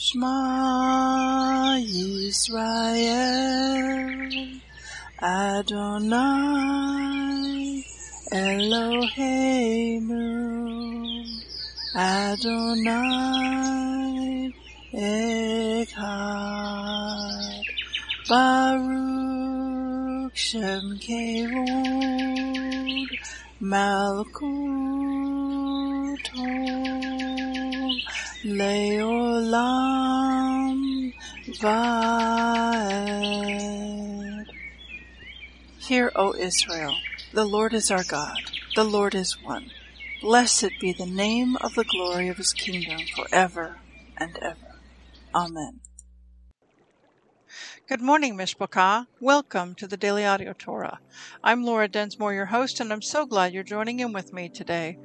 Shema Yisrael Adonai Eloheinu Adonai Echad Baruch Shem Kevod Malkuto Leolam Vaed. Hear, O Israel, the Lord is our God, the Lord is one. Blessed be the name of the glory of his kingdom forever and ever. Amen. Good morning, Mishpachah. Welcome to the Daily Audio Torah. I'm Laura Densmore, your host, and I'm so glad you're joining in with me today.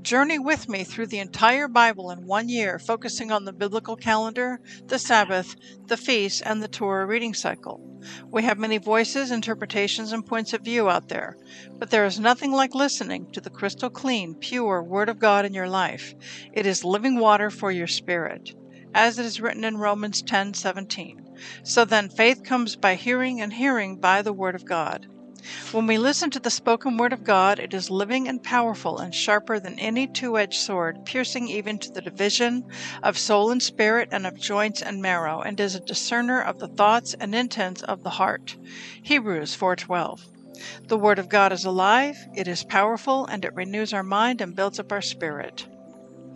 Journey with me through the entire Bible in one year, focusing on the biblical calendar, the Sabbath, the feasts, and the Torah reading cycle. We have many voices, interpretations, and points of view out there, but there is nothing like listening to the crystal clean, pure Word of God in your life. It is living water for your spirit, as it is written in Romans 10:17. So then faith comes by hearing, and hearing by the Word of God. When we listen to the spoken Word of God, it is living and powerful and sharper than any two edged sword, piercing even to the division of soul and spirit and of joints and marrow, and is a discerner of the thoughts and intents of the heart. Hebrews 4:12. The Word of God is alive, it is powerful, and it renews our mind and builds up our spirit.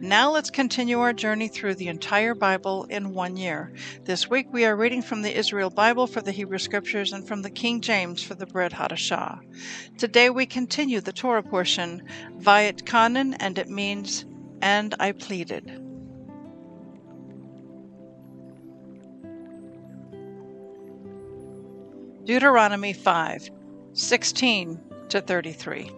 Now let's continue our journey through the entire Bible in one year. This week we are reading from the Israel Bible for the Hebrew Scriptures and from the King James for the Brit Hadashah. Today we continue the Torah portion, Vaetchanan, and it means, and I pleaded. Deuteronomy 5, 16 to 33.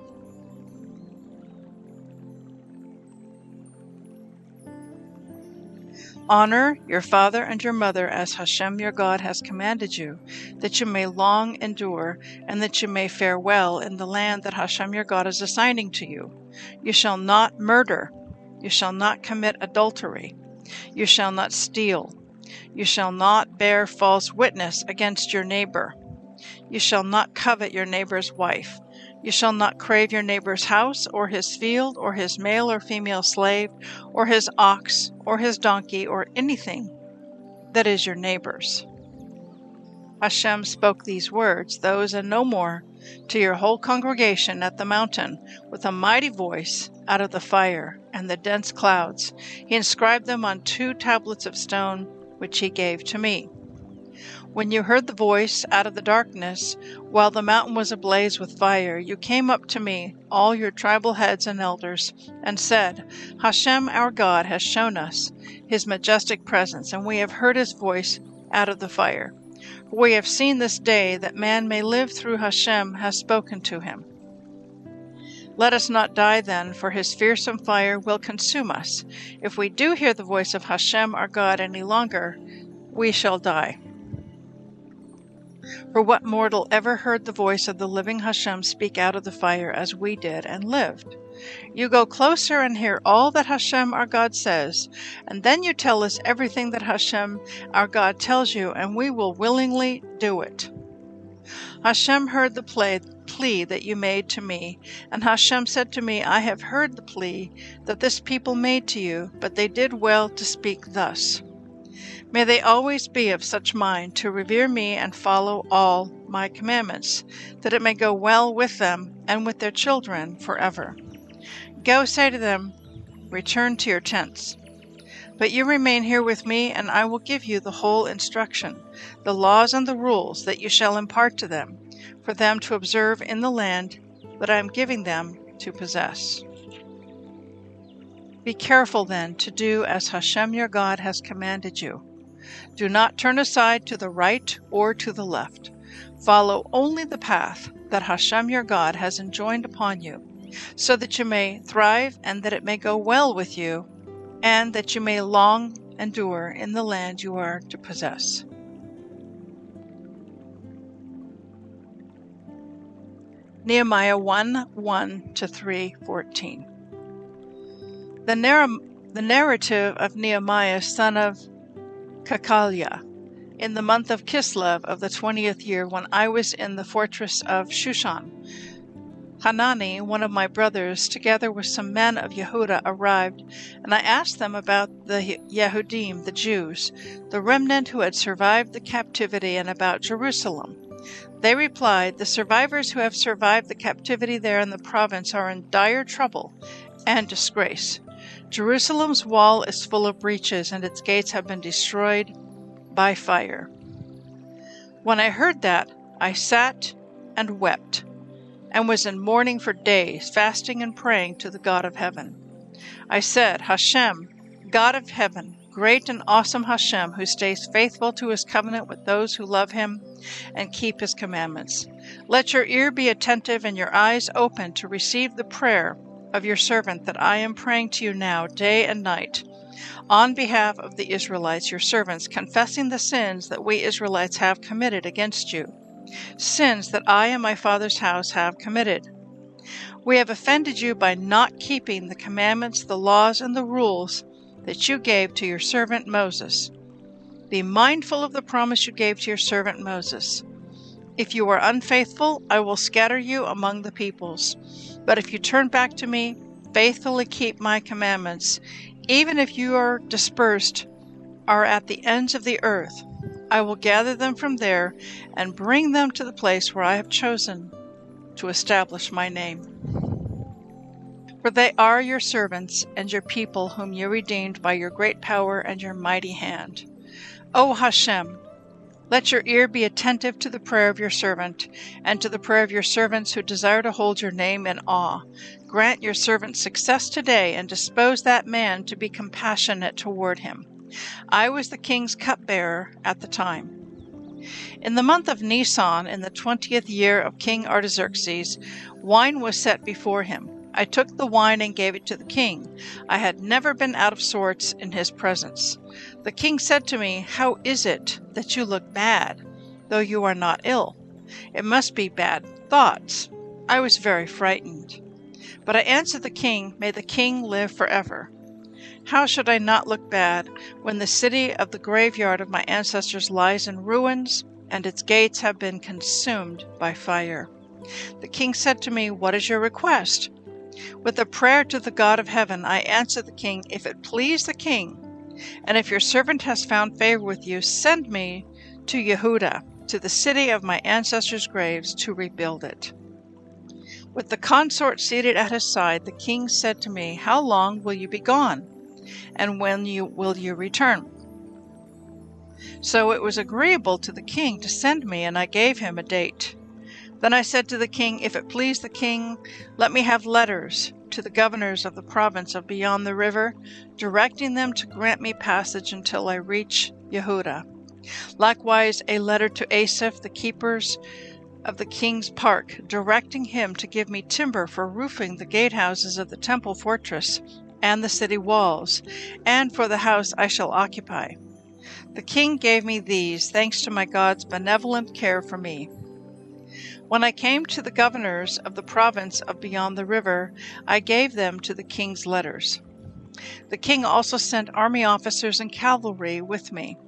Honor your father and your mother as Hashem your God has commanded you, that you may long endure, and that you may fare well in the land that Hashem your God is assigning to you. You shall not murder. You shall not commit adultery. You shall not steal. You shall not bear false witness against your neighbor. You shall not covet your neighbor's wife. You shall not crave your neighbor's house, or his field, or his male or female slave, or his ox, or his donkey, or anything that is your neighbor's. Hashem spoke these words, those and no more, to your whole congregation at the mountain with a mighty voice out of the fire and the dense clouds. He inscribed them on two tablets of stone, which he gave to me. When you heard the voice out of the darkness, while the mountain was ablaze with fire, you came up to me, all your tribal heads and elders, and said, Hashem our God has shown us his majestic presence, and we have heard his voice out of the fire. For we have seen this day that man may live through Hashem has spoken to him. Let us not die then, for his fearsome fire will consume us. If we do hear the voice of Hashem our God any longer, we shall die. For what mortal ever heard the voice of the living Hashem speak out of the fire as we did and lived? You go closer and hear all that Hashem our God says, and then you tell us everything that Hashem our God tells you, and we will willingly do it. Hashem heard the plea, plea that you made to me, and Hashem said to me, I have heard the plea that this people made to you, but they did well to speak thus. May they always be of such mind to revere me and follow all my commandments, that it may go well with them and with their children forever. Go say to them, Return to your tents. But you remain here with me, and I will give you the whole instruction, the laws and the rules that you shall impart to them, for them to observe in the land that I am giving them to possess. Be careful then to do as Hashem your God has commanded you. Do not turn aside to the right or to the left. Follow only the path that Hashem your God has enjoined upon you. so that you may thrive and that it may go well with you, and that you may long endure in the land you are to possess. Nehemiah 1 1 to 3 14. The, narr- the narrative of Nehemiah, son of Hacaliah, in the month of Kislev of the twentieth year, when I was in the fortress of Shushan. Hanani, one of my brothers, together with some men of Yehuda, arrived, and I asked them about the Yehudim, the Jews, the remnant who had survived the captivity, and about Jerusalem. They replied, The survivors who have survived the captivity there in the province are in dire trouble and disgrace. Jerusalem's wall is full of breaches, and its gates have been destroyed by fire. When I heard that, I sat and wept, and was in mourning for days, fasting and praying to the God of heaven. I said, Hashem, God of heaven, great and awesome Hashem, who stays faithful to his covenant with those who love him and keep his commandments. Let your ear be attentive and your eyes open to receive the prayer of your servant that I am praying to you now, day and night on behalf of the Israelites, your servants, confessing the sins that we Israelites have committed against you, sins that I and my father's house have committed. We have offended you by not keeping the commandments, the laws, and the rules that you gave to your servant Moses. Be mindful of the promise you gave to your servant Moses. If you are unfaithful, I will scatter you among the peoples. But if you turn back to me, faithfully keep my commandments, even if you are dispersed, are at the ends of the earth, I will gather them from there and bring them to the place where I have chosen to establish my name. For they are your servants and your people whom you redeemed by your great power and your mighty hand. O Hashem, let your ear be attentive to the prayer of your servant, and to the prayer of your servants who desire to hold your name in awe. Grant your servant success today, and dispose that man to be compassionate toward him. I was the king's cupbearer at the time. In the month of Nisan, in the twentieth year of King Artaxerxes, wine was set before him. I took the wine and gave it to the king. I had never been out of sorts in his presence. The king said to me, How is it that you look bad, though you are not ill? It must be bad thoughts. I was very frightened. But I answered the king, May the king live forever. How should I not look bad when the city of the graveyard of my ancestors lies in ruins and its gates have been consumed by fire? The king said to me, What is your request? With a prayer to the God of heaven, I answered the king, If it please the king, and if your servant has found favor with you, send me to Yehuda, to the city of my ancestors' graves, to rebuild it. With the consort seated at his side, the king said to me, How long will you be gone? And when you, will you return? So it was agreeable to the king to send me, and I gave him a date. Then I said to the king, If it please the king, let me have letters to the governors of the province of beyond the river, directing them to grant me passage until I reach Yehuda. Likewise, a letter to Asaph, the keepers of the king's park, directing him to give me timber for roofing the gatehouses of the temple fortress and the city walls, and for the house I shall occupy. The king gave me these, thanks to my God's benevolent care for me. When I came to the governors of the province of beyond the river, I gave them to the king's letters. The king also sent army officers and cavalry with me.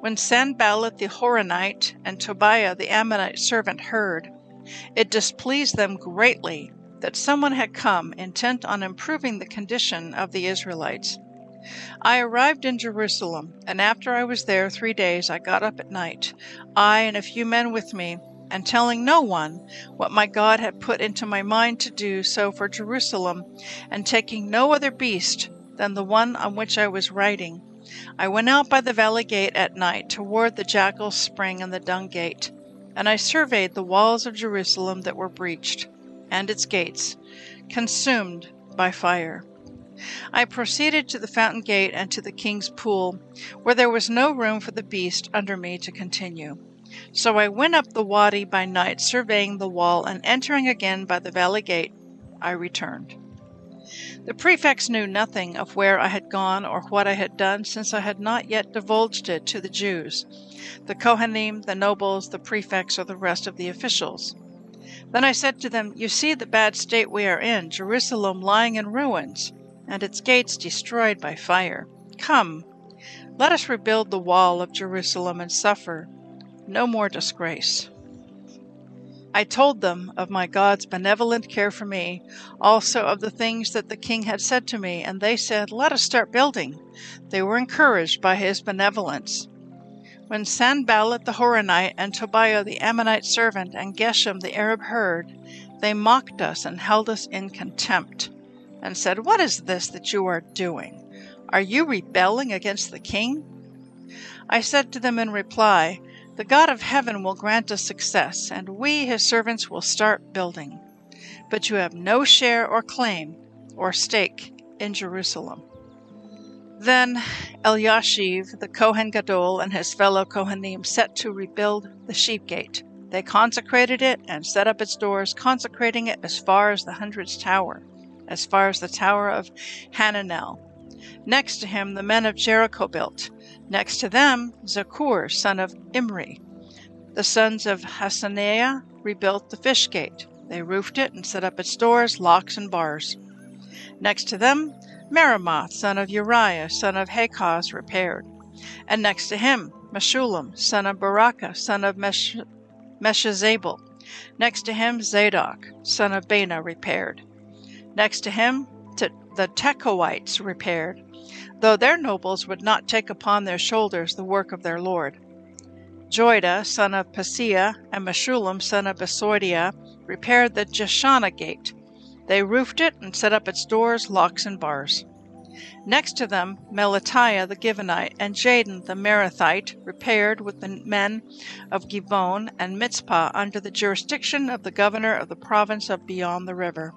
When Sanballat the Horonite and Tobiah the Ammonite servant heard, it displeased them greatly that someone had come intent on improving the condition of the Israelites. I arrived in Jerusalem, and after I was there three days, I got up at night, I and a few men with me, and telling no one what my God had put into my mind to do so for Jerusalem, and taking no other beast than the one on which I was riding, I went out by the valley gate at night toward the jackal spring and the dung gate, and I surveyed the walls of Jerusalem that were breached, and its gates, consumed by fire. I proceeded to the fountain gate and to the king's pool, where there was no room for the beast under me to continue. So I went up the wadi by night, surveying the wall, and entering again by the valley gate, I returned. The prefects knew nothing of where I had gone or what I had done, since I had not yet divulged it to the Jews, the Kohanim, the nobles, the prefects, or the rest of the officials. Then I said to them, You see the bad state we are in, Jerusalem lying in ruins, and its gates destroyed by fire. Come, let us rebuild the wall of Jerusalem and suffer no more disgrace. I told them of my God's benevolent care for me, also of the things that the king had said to me, and they said, Let us start building. They were encouraged by his benevolence. When Sanballat the Horonite and Tobiah the Ammonite servant and Geshem the Arab heard, they mocked us and held us in contempt, and said, What is this that you are doing? Are you rebelling against the king? I said to them in reply, the God of heaven will grant us success, and we, his servants, will start building. But you have no share or claim or stake in Jerusalem. Then Eliashiv, the Kohen Gadol, and his fellow Kohanim set to rebuild the sheep gate. They consecrated it and set up its doors, consecrating it as far as the hundred's tower, as far as the tower of Hananel. Next to him, the men of Jericho built. Next to them, Zakur, son of Imri. The sons of Hassenaah rebuilt the fish gate. They roofed it and set up its doors, locks, and bars. Next to them, Meremoth, son of Uriah, son of Hakaz, repaired. And next to him, Meshullam, son of Baraka, son of Mesh-. Next to him, Zadok, son of Bana, repaired. Next to him, the Tekoites repaired though their nobles would not take upon their shoulders the work of their lord. Joiada, son of Paseah, and Meshullam, son of Besodeiah, repaired the Jeshanah gate. They roofed it and set up its doors, locks, and bars. Next to them, Melatiah the Givonite and Jadon the Meronothite repaired with the men of Givon and Mitzpah under the jurisdiction of the governor of the province of beyond the river.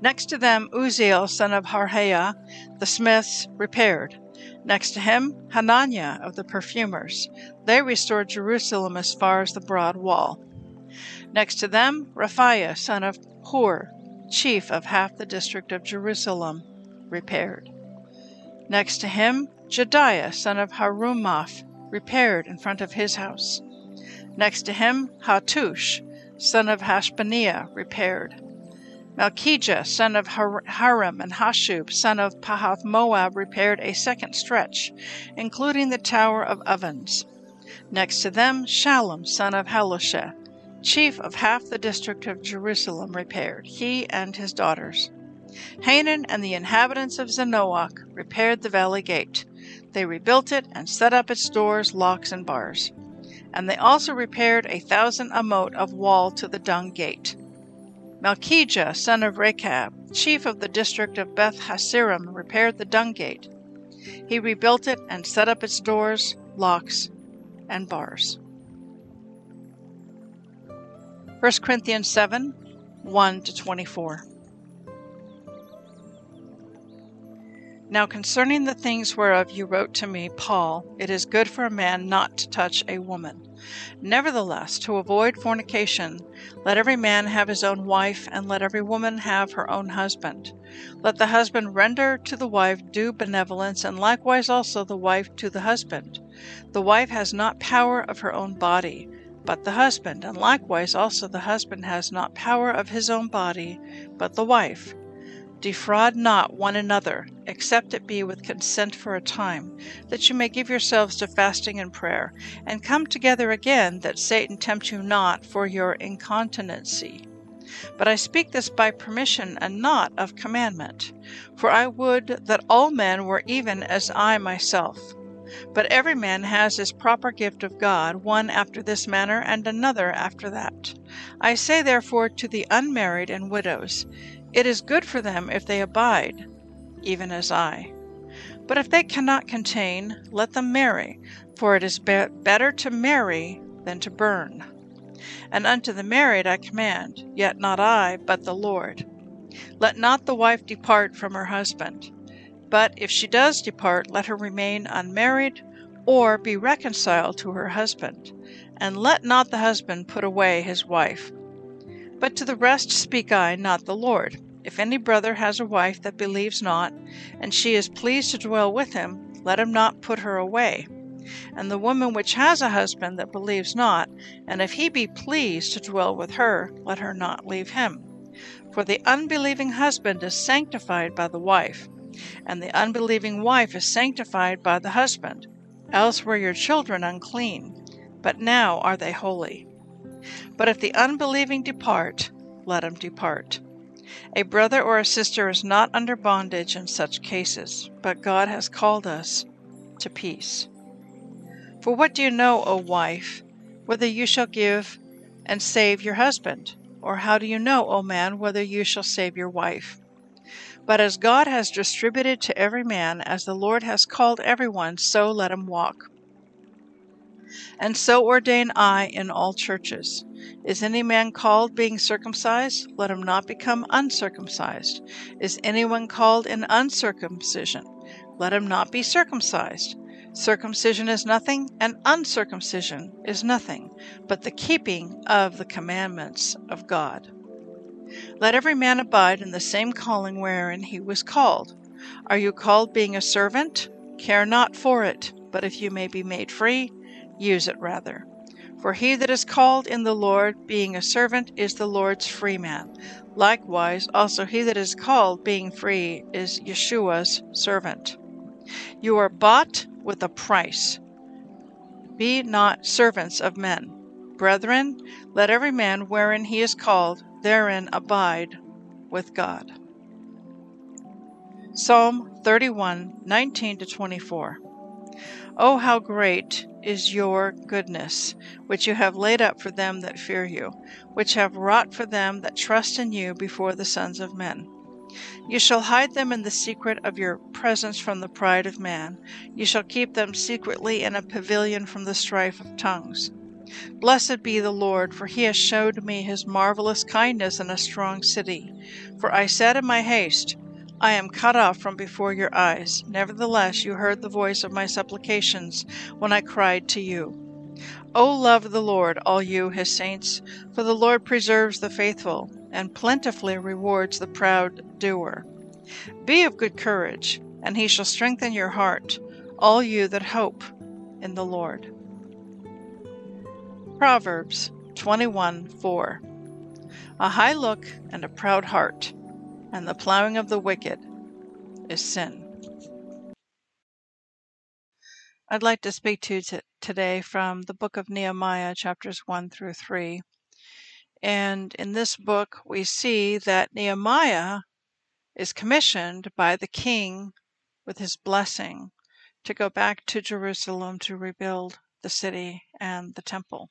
Next to them, Uzziel, son of Harhaiah, the smiths, repaired. Next to him, Hananiah of the perfumers. They restored Jerusalem as far as the broad wall. Next to them, Rephaiah, son of Hur, chief of half the district of Jerusalem, repaired. Next to him, Jedaiah, son of Harumaph, repaired in front of his house. Next to him, Hattush, son of Hashbaniah, repaired. Malchijah, son of Haram, and Hashub, son of Pahath Moab, repaired a second stretch, including the Tower of Ovens. Next to them, Shallum, son of Halushah, chief of half the district of Jerusalem, repaired, he and his daughters. Hanan and the inhabitants of Zanoach repaired the valley gate. They rebuilt it and set up its doors, locks, and bars. And they also repaired a thousand amot of wall to the dung gate. Malchijah, son of Rechab, chief of the district of Beth Hasirim, repaired the dung gate. He rebuilt it and set up its doors, locks, and bars. 1 Corinthians 7 1 to 24. Now concerning the things whereof you wrote to me, Paul, it is good for a man not to touch a woman. Nevertheless, to avoid fornication, let every man have his own wife, and let every woman have her own husband. Let the husband render to the wife due benevolence, and likewise also the wife to the husband. The wife has not power of her own body, but the husband, and likewise also the husband has not power of his own body, but the wife. Defraud not one another, except it be with consent for a time, that you may give yourselves to fasting and prayer, and come together again, that Satan tempt you not for your incontinency. But I speak this by permission and not of commandment. For I would that all men were even as I myself. But every man has his proper gift of God, one after this manner, and another after that. I say therefore to the unmarried and widows, it is good for them if they abide, even as I. But if they cannot contain, let them marry, for it is be- better to marry than to burn. And unto the married I command, yet not I, but the Lord. Let not the wife depart from her husband. But if she does depart, let her remain unmarried, or be reconciled to her husband. And let not the husband put away his wife. But to the rest speak I, not the Lord. If any brother has a wife that believes not, and she is pleased to dwell with him, let him not put her away. And the woman which has a husband that believes not, and if he be pleased to dwell with her, let her not leave him. For the unbelieving husband is sanctified by the wife, and the unbelieving wife is sanctified by the husband. Else were your children unclean, but now are they holy. But if the unbelieving depart, let him depart. A brother or a sister is not under bondage in such cases, but God has called us to peace. For what do you know, O wife, whether you shall give and save your husband? Or how do you know, O man, whether you shall save your wife? But as God has distributed to every man, as the Lord has called everyone, so let him walk. And so ordain I in all churches. Is any man called being circumcised? Let him not become uncircumcised. Is anyone called in uncircumcision? Let him not be circumcised. Circumcision is nothing, and uncircumcision is nothing, but the keeping of the commandments of God. Let every man abide in the same calling wherein he was called. Are you called being a servant? Care not for it, but if you may be made free, use it rather. For he that is called in the Lord, being a servant, is the Lord's free man. Likewise, also he that is called, being free, is Yeshua's servant. You are bought with a price. Be not servants of men. Brethren, let every man wherein he is called, therein abide with God. Psalm 31 19 24. Oh, how great is your goodness, which you have laid up for them that fear you, which have wrought for them that trust in you before the sons of men. You shall hide them in the secret of your presence from the pride of man. You shall keep them secretly in a pavilion from the strife of tongues. Blessed be the Lord, for he has showed me his marvelous kindness in a strong city. For I said in my haste, I am cut off from before your eyes. Nevertheless, you heard the voice of my supplications when I cried to you. O love the Lord, all you, his saints, for the Lord preserves the faithful and plentifully rewards the proud doer. Be of good courage, and he shall strengthen your heart, all you that hope in the Lord. Proverbs 21 4 A high look and a proud heart, and the plowing of the wicked is sin. I'd like to speak to you today from the book of Nehemiah, chapters 1 through 3. And in this book, we see that Nehemiah is commissioned by the king with his blessing to go back to Jerusalem to rebuild the city and the temple.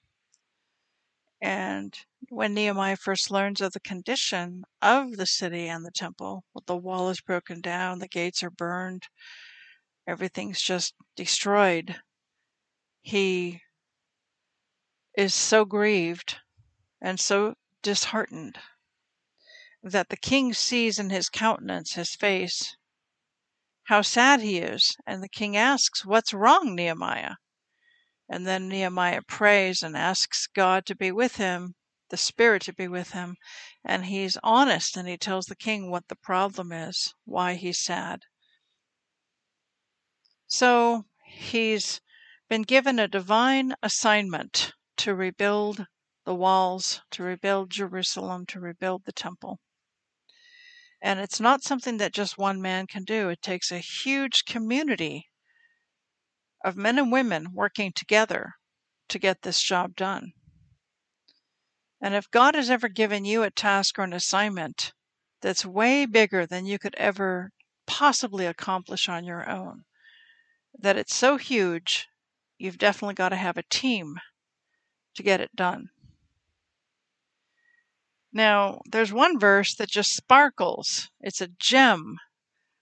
And when Nehemiah first learns of the condition of the city and the temple, the wall is broken down, the gates are burned, everything's just destroyed, he is so grieved and so disheartened that the king sees in his countenance, his face, how sad he is. And the king asks, What's wrong, Nehemiah? And then Nehemiah prays and asks God to be with him, the Spirit to be with him. And he's honest and he tells the king what the problem is, why he's sad. So he's been given a divine assignment to rebuild the walls, to rebuild Jerusalem, to rebuild the temple. And it's not something that just one man can do. It takes a huge community of men and women working together to get this job done. And if God has ever given you a task or an assignment that's way bigger than you could ever possibly accomplish on your own, that it's so huge, you've definitely got to have a team to get it done. Now, there's one verse that just sparkles. It's a gem.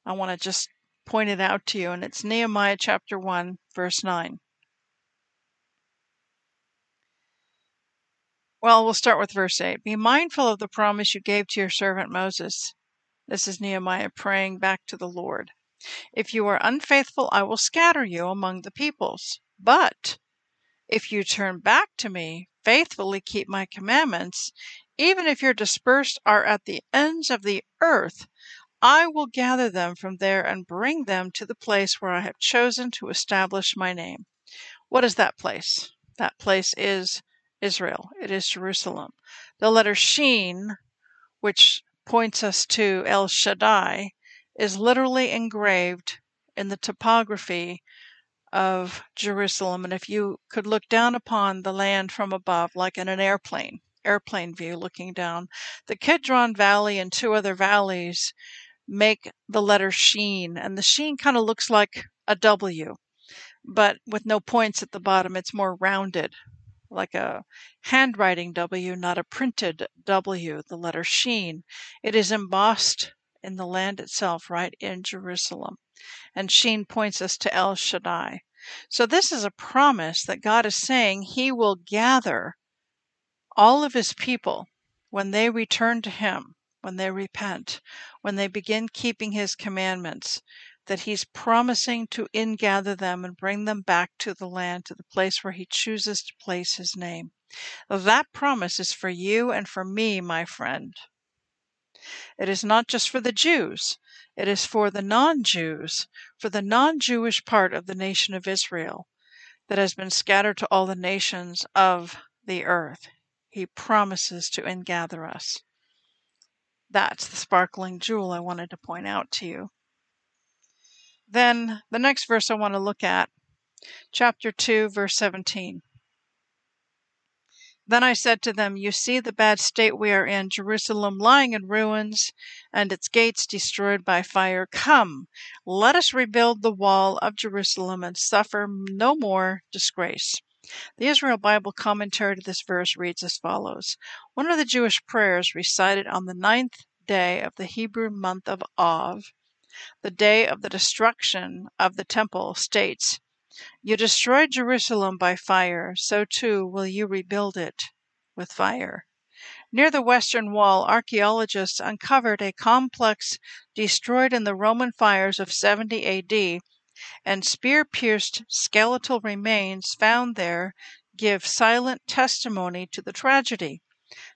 I want to just point it out to you, and it's Nehemiah chapter 1, verse 9. Well, we'll start with verse 8. Be mindful of the promise you gave to your servant Moses. This is Nehemiah praying back to the Lord. If you are unfaithful, I will scatter you among the peoples. But if you turn back to me, faithfully keep my commandments, even if your dispersed are at the ends of the earth, I will gather them from there and bring them to the place where I have chosen to establish my name. What is that place? That place is Israel. It is Jerusalem. The letter Shin, which points us to El Shaddai, is literally engraved in the topography of Jerusalem. And if you could look down upon the land from above, like in an airplane, airplane view looking down, the Kidron Valley and two other valleys make the letter Shin. And the Shin kind of looks like a W, but with no points at the bottom. It's more rounded, like a handwriting W, not a printed W, the letter Shin. It is embossed in the land itself, right in Jerusalem. And Shin points us to El Shaddai. So this is a promise that God is saying he will gather all of his people when they return to him, when they repent, when they begin keeping his commandments, that he's promising to ingather them and bring them back to the land, to the place where he chooses to place his name. That promise is for you and for me, my friend. It is not just for the Jews, it is for the non Jews, for the non Jewish part of the nation of Israel that has been scattered to all the nations of the earth. He promises to ingather us. That's the sparkling jewel I wanted to point out to you. Then the next verse I want to look at, chapter 2, verse 17. Then I said to them, You see the bad state we are in, Jerusalem lying in ruins, and its gates destroyed by fire. Come, let us rebuild the wall of Jerusalem and suffer no more disgrace. The Israel Bible commentary to this verse reads as follows One of the Jewish prayers recited on the ninth day of the Hebrew month of Av, the day of the destruction of the temple, states, you destroyed Jerusalem by fire, so too will you rebuild it with fire. Near the western wall, archaeologists uncovered a complex destroyed in the Roman fires of 70 AD, and spear pierced skeletal remains found there give silent testimony to the tragedy.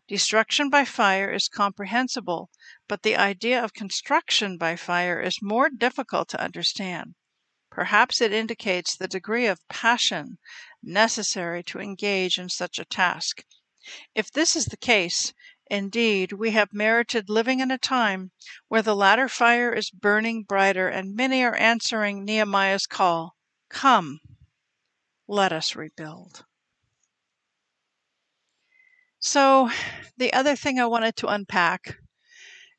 Destruction by fire is comprehensible, but the idea of construction by fire is more difficult to understand. Perhaps it indicates the degree of passion necessary to engage in such a task. If this is the case, indeed, we have merited living in a time where the latter fire is burning brighter and many are answering Nehemiah's call Come, let us rebuild. So, the other thing I wanted to unpack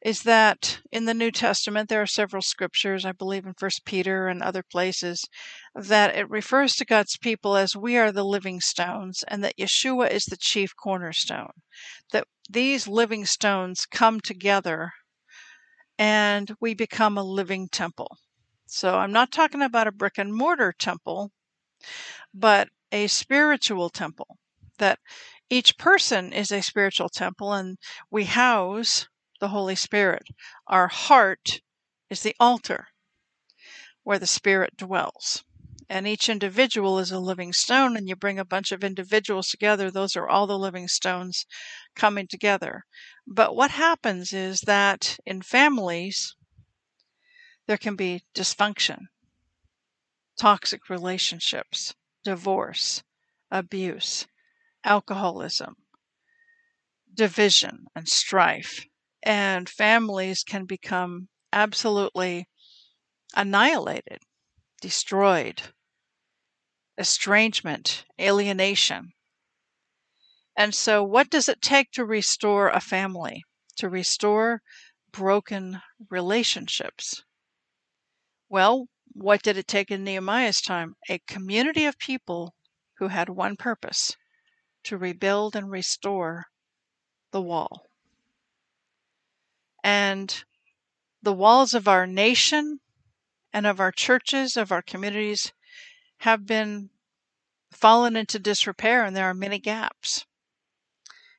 is that in the New Testament there are several scriptures, I believe in First Peter and other places, that it refers to God's people as we are the living stones and that Yeshua is the chief cornerstone. That these living stones come together and we become a living temple. So I'm not talking about a brick and mortar temple, but a spiritual temple. That each person is a spiritual temple and we house the Holy Spirit. Our heart is the altar where the Spirit dwells. And each individual is a living stone, and you bring a bunch of individuals together, those are all the living stones coming together. But what happens is that in families, there can be dysfunction, toxic relationships, divorce, abuse, alcoholism, division, and strife and families can become absolutely annihilated, destroyed, estrangement, alienation. And so, what does it take to restore a family, to restore broken relationships? Well, what did it take in Nehemiah's time? A community of people who had one purpose to rebuild and restore the wall. And the walls of our nation and of our churches, of our communities, have been fallen into disrepair, and there are many gaps.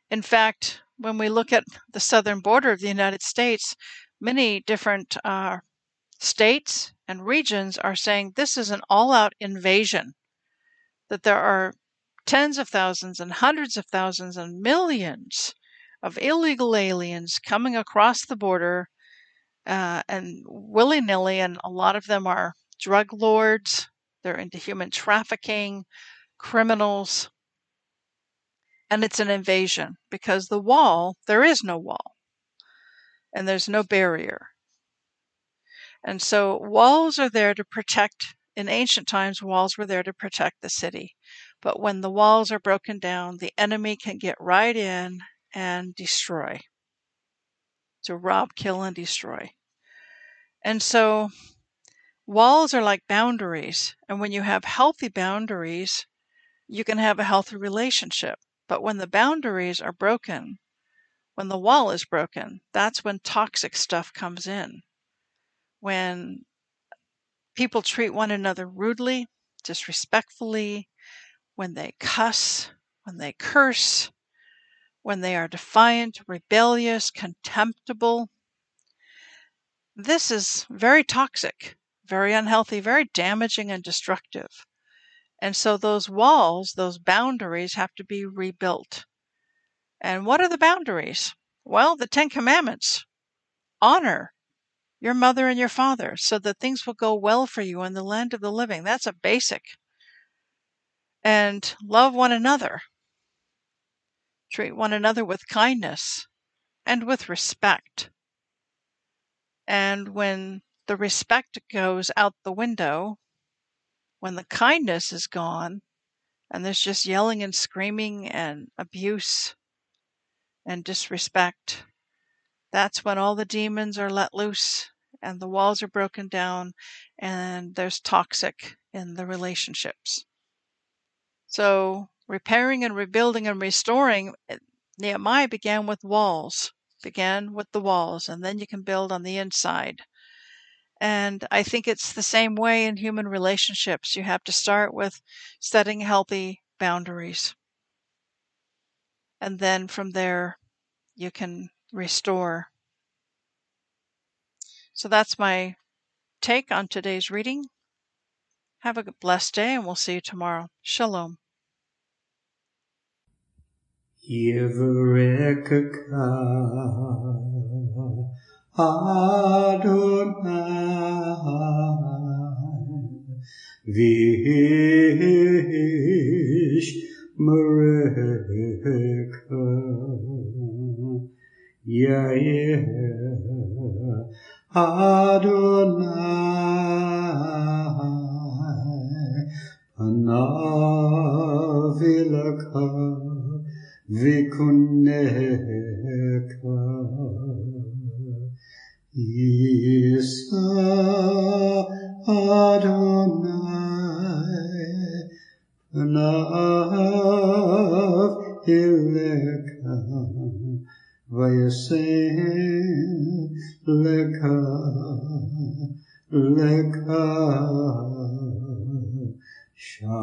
In fact, when we look at the southern border of the United States, many different uh, states and regions are saying this is an all out invasion, that there are tens of thousands and hundreds of thousands and millions of illegal aliens coming across the border uh, and willy nilly, and a lot of them are drug lords, they're into human trafficking, criminals. And it's an invasion because the wall, there is no wall, and there's no barrier. And so walls are there to protect, in ancient times, walls were there to protect the city. But when the walls are broken down, the enemy can get right in and destroy. To rob, kill, and destroy. And so walls are like boundaries. And when you have healthy boundaries, you can have a healthy relationship. But when the boundaries are broken, when the wall is broken, that's when toxic stuff comes in. When people treat one another rudely, disrespectfully, when they cuss, when they curse, when they are defiant, rebellious, contemptible. This is very toxic, very unhealthy, very damaging and destructive. And so those walls, those boundaries have to be rebuilt. And what are the boundaries? Well, the Ten Commandments. Honor your mother and your father so that things will go well for you in the land of the living. That's a basic. And love one another. Treat one another with kindness and with respect. And when the respect goes out the window, when the kindness is gone, and there's just yelling and screaming and abuse and disrespect, that's when all the demons are let loose and the walls are broken down and there's toxic in the relationships. So repairing and rebuilding and restoring, eh, Nehemiah began with walls, began with the walls, and then you can build on the inside. And I think it's the same way in human relationships. You have to start with setting healthy boundaries. And then from there, you can restore. So that's my take on today's reading. Have a blessed day, and we'll see you tomorrow. Shalom. Yevrekka Adonai Vish Mareka Yair Adonai Panavilaka vikuneka Isa Adonai Panav Ileka Vayasen Leka Leka Shalom